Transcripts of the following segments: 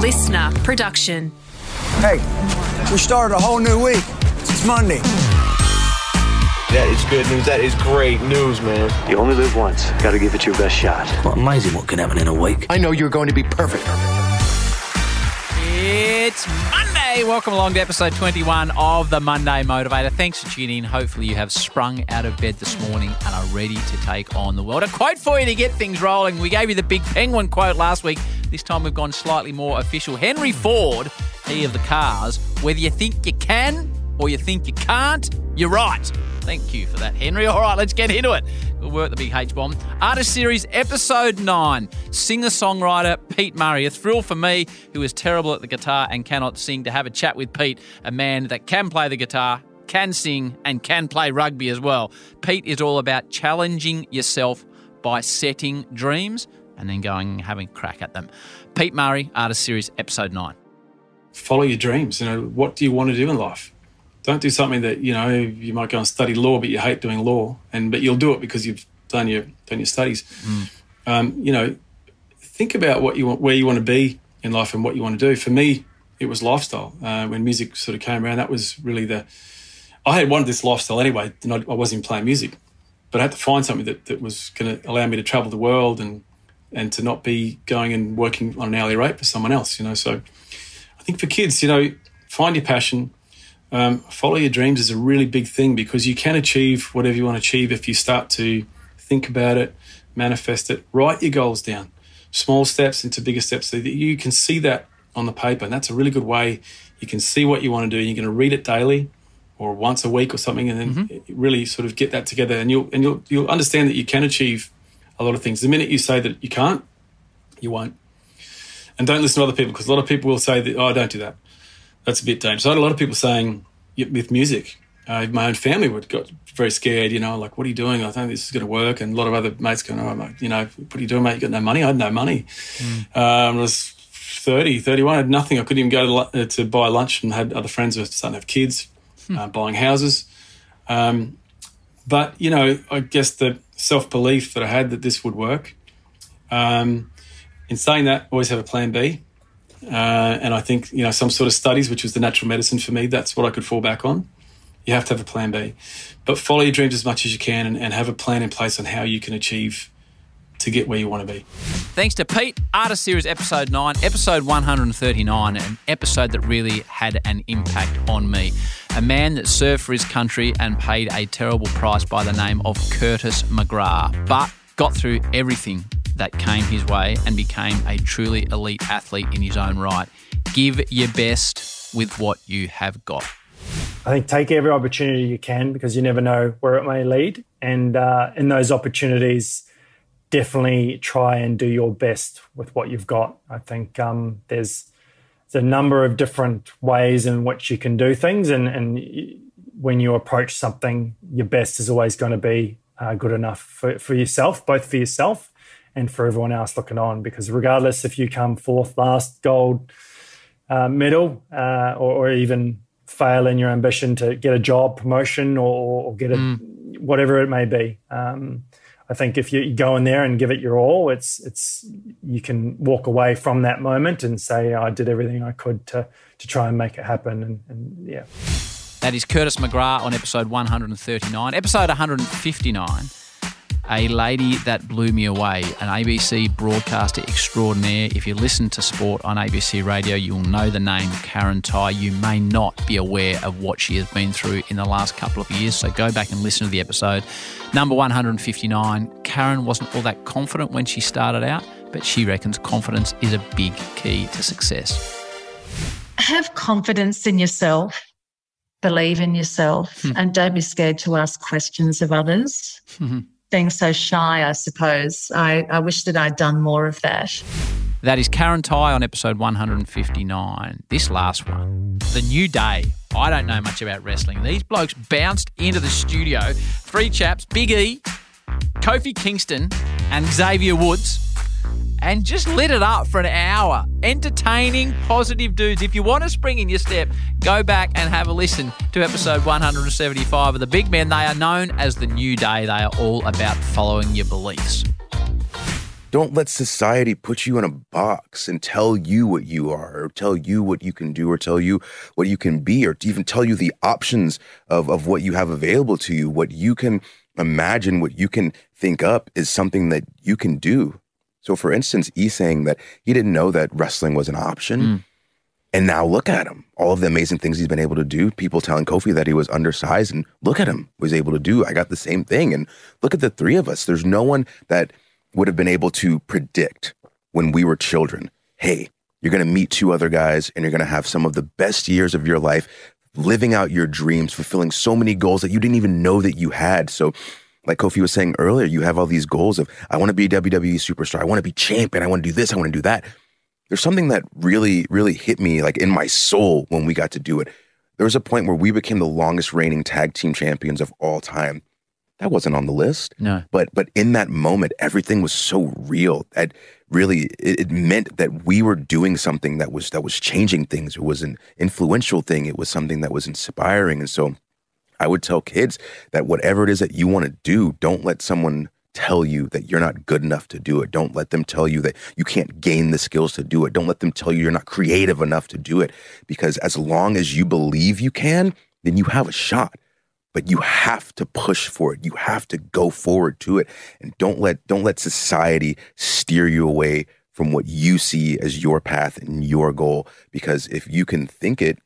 listener production. Hey, we started a whole new week. It's Monday. That is good news. That is great news, man. You only live once. Got to give it your best shot. Well, amazing what can happen in a week. I know you're going to be perfect. It's Monday. Welcome along to episode 21 of the Monday Motivator. Thanks for tuning in. Hopefully, you have sprung out of bed this morning and are ready to take on the world. A quote for you to get things rolling. We gave you the big penguin quote last week. This time we've gone slightly more official. Henry Ford, he of the cars, whether you think you can or you think you can't, you're right. Thank you for that, Henry. All right, let's get into it. Good work, the big H bomb. Artist Series, Episode 9. Singer songwriter Pete Murray. A thrill for me, who is terrible at the guitar and cannot sing, to have a chat with Pete, a man that can play the guitar, can sing, and can play rugby as well. Pete is all about challenging yourself by setting dreams and then going and having a crack at them. Pete Murray, Artist Series, Episode 9. Follow your dreams. You know, what do you want to do in life? don't do something that you know you might go and study law, but you hate doing law, and but you'll do it because you've done your done your studies. Mm. Um, you know, think about what you want, where you want to be in life, and what you want to do. For me, it was lifestyle. Uh, when music sort of came around, that was really the. I had wanted this lifestyle anyway, and I, I wasn't playing music, but I had to find something that, that was going to allow me to travel the world and and to not be going and working on an hourly rate for someone else. You know, so I think for kids, you know, find your passion um, follow your dreams is a really big thing because you can achieve whatever you want to achieve if you start to think about it, manifest it, write your goals down, small steps into bigger steps so that you can see that on the paper. And that's a really good way. You can see what you want to do. You're going to read it daily or once a week or something, and then mm-hmm. really sort of get that together. And you'll and you'll you'll understand that you can achieve a lot of things. The minute you say that you can't, you won't. And don't listen to other people because a lot of people will say that, oh, don't do that that's a bit dangerous. I had a lot of people saying with music. Uh, my own family would got very scared, you know, like, what are you doing? I think this is going to work. And a lot of other mates going, oh, you know, what are you doing, mate? You got no money? I had no money. Mm. Um, I was 30, 31, I had nothing. I couldn't even go to, uh, to buy lunch and had other friends who were starting to have kids, hmm. uh, buying houses. Um, but, you know, I guess the self belief that I had that this would work. Um, in saying that, always have a plan B. Uh, and I think, you know, some sort of studies, which was the natural medicine for me, that's what I could fall back on. You have to have a plan B. But follow your dreams as much as you can and, and have a plan in place on how you can achieve to get where you want to be. Thanks to Pete, Artist Series Episode 9, Episode 139, an episode that really had an impact on me. A man that served for his country and paid a terrible price by the name of Curtis McGrath, but got through everything that came his way and became a truly elite athlete in his own right. Give your best with what you have got. I think take every opportunity you can because you never know where it may lead. And uh, in those opportunities, definitely try and do your best with what you've got. I think um, there's, there's a number of different ways in which you can do things. And, and when you approach something, your best is always going to be uh, good enough for, for yourself, both for yourself and for everyone else looking on. Because regardless if you come fourth, last, gold, uh, medal, uh, or, or, even fail in your ambition to get a job promotion or, or get a mm. whatever it may be. Um, I think if you go in there and give it your all, it's it's you can walk away from that moment and say I did everything I could to to try and make it happen. And, and yeah. That is Curtis McGrath on episode 139. Episode 159 a lady that blew me away, an ABC broadcaster extraordinaire. If you listen to sport on ABC radio, you'll know the name Karen Tighe. You may not be aware of what she has been through in the last couple of years, so go back and listen to the episode. Number 159, Karen wasn't all that confident when she started out, but she reckons confidence is a big key to success. Have confidence in yourself believe in yourself hmm. and don't be scared to ask questions of others. Mm-hmm being so shy, I suppose. I, I wish that I'd done more of that. That is Karen Tighe on episode 159. This last one, The New Day. I don't know much about wrestling. These blokes bounced into the studio. Three chaps, Big E, Kofi Kingston, and Xavier Woods and just lit it up for an hour. Entertaining, positive dudes. If you want to spring in your step, go back and have a listen to episode 175 of The Big Men. They are known as The New Day. They are all about following your beliefs. Don't let society put you in a box and tell you what you are, or tell you what you can do, or tell you what you can be, or even tell you the options of, of what you have available to you. What you can imagine, what you can think up is something that you can do. So, for instance, E saying that he didn't know that wrestling was an option. Mm. And now look at him. All of the amazing things he's been able to do. People telling Kofi that he was undersized, and look at him, was able to do. I got the same thing. And look at the three of us. There's no one that would have been able to predict when we were children. Hey, you're going to meet two other guys, and you're going to have some of the best years of your life, living out your dreams, fulfilling so many goals that you didn't even know that you had. So, like Kofi was saying earlier, you have all these goals of I want to be a WWE superstar, I want to be champion, I want to do this, I want to do that there's something that really, really hit me like in my soul when we got to do it. There was a point where we became the longest reigning tag team champions of all time. That wasn't on the list. No. But but in that moment, everything was so real that really it, it meant that we were doing something that was that was changing things. It was an influential thing. It was something that was inspiring. And so I would tell kids that whatever it is that you want to do, don't let someone tell you that you're not good enough to do it. Don't let them tell you that you can't gain the skills to do it. Don't let them tell you you're not creative enough to do it. Because as long as you believe you can, then you have a shot. But you have to push for it. You have to go forward to it. And don't let don't let society steer you away from what you see as your path and your goal. Because if you can think it,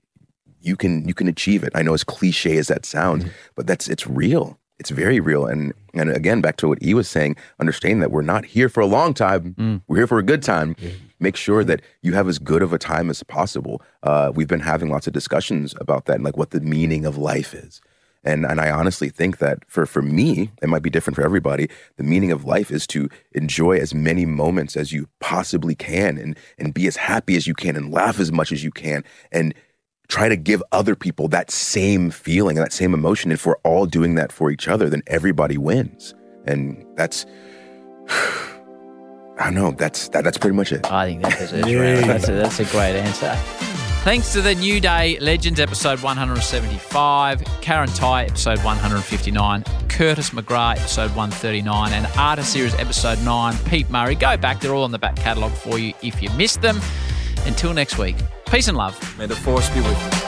you can you can achieve it. I know as cliche as that sounds, but that's it's real. It's very real. And and again, back to what he was saying, understanding that we're not here for a long time. We're here for a good time. Make sure that you have as good of a time as possible. Uh, we've been having lots of discussions about that and like what the meaning of life is. And and I honestly think that for for me, it might be different for everybody. The meaning of life is to enjoy as many moments as you possibly can and and be as happy as you can and laugh as much as you can and try to give other people that same feeling and that same emotion. If we're all doing that for each other, then everybody wins. And that's I don't know. That's that, that's pretty much it. I think that deserves a. That's a, that's a great answer. Thanks to the New Day Legends episode 175, Karen Tighe episode 159, Curtis McGrath episode 139, and Artist Series episode 9, Pete Murray. Go back, they're all on the back catalogue for you if you missed them. Until next week, peace and love. May the force be with you.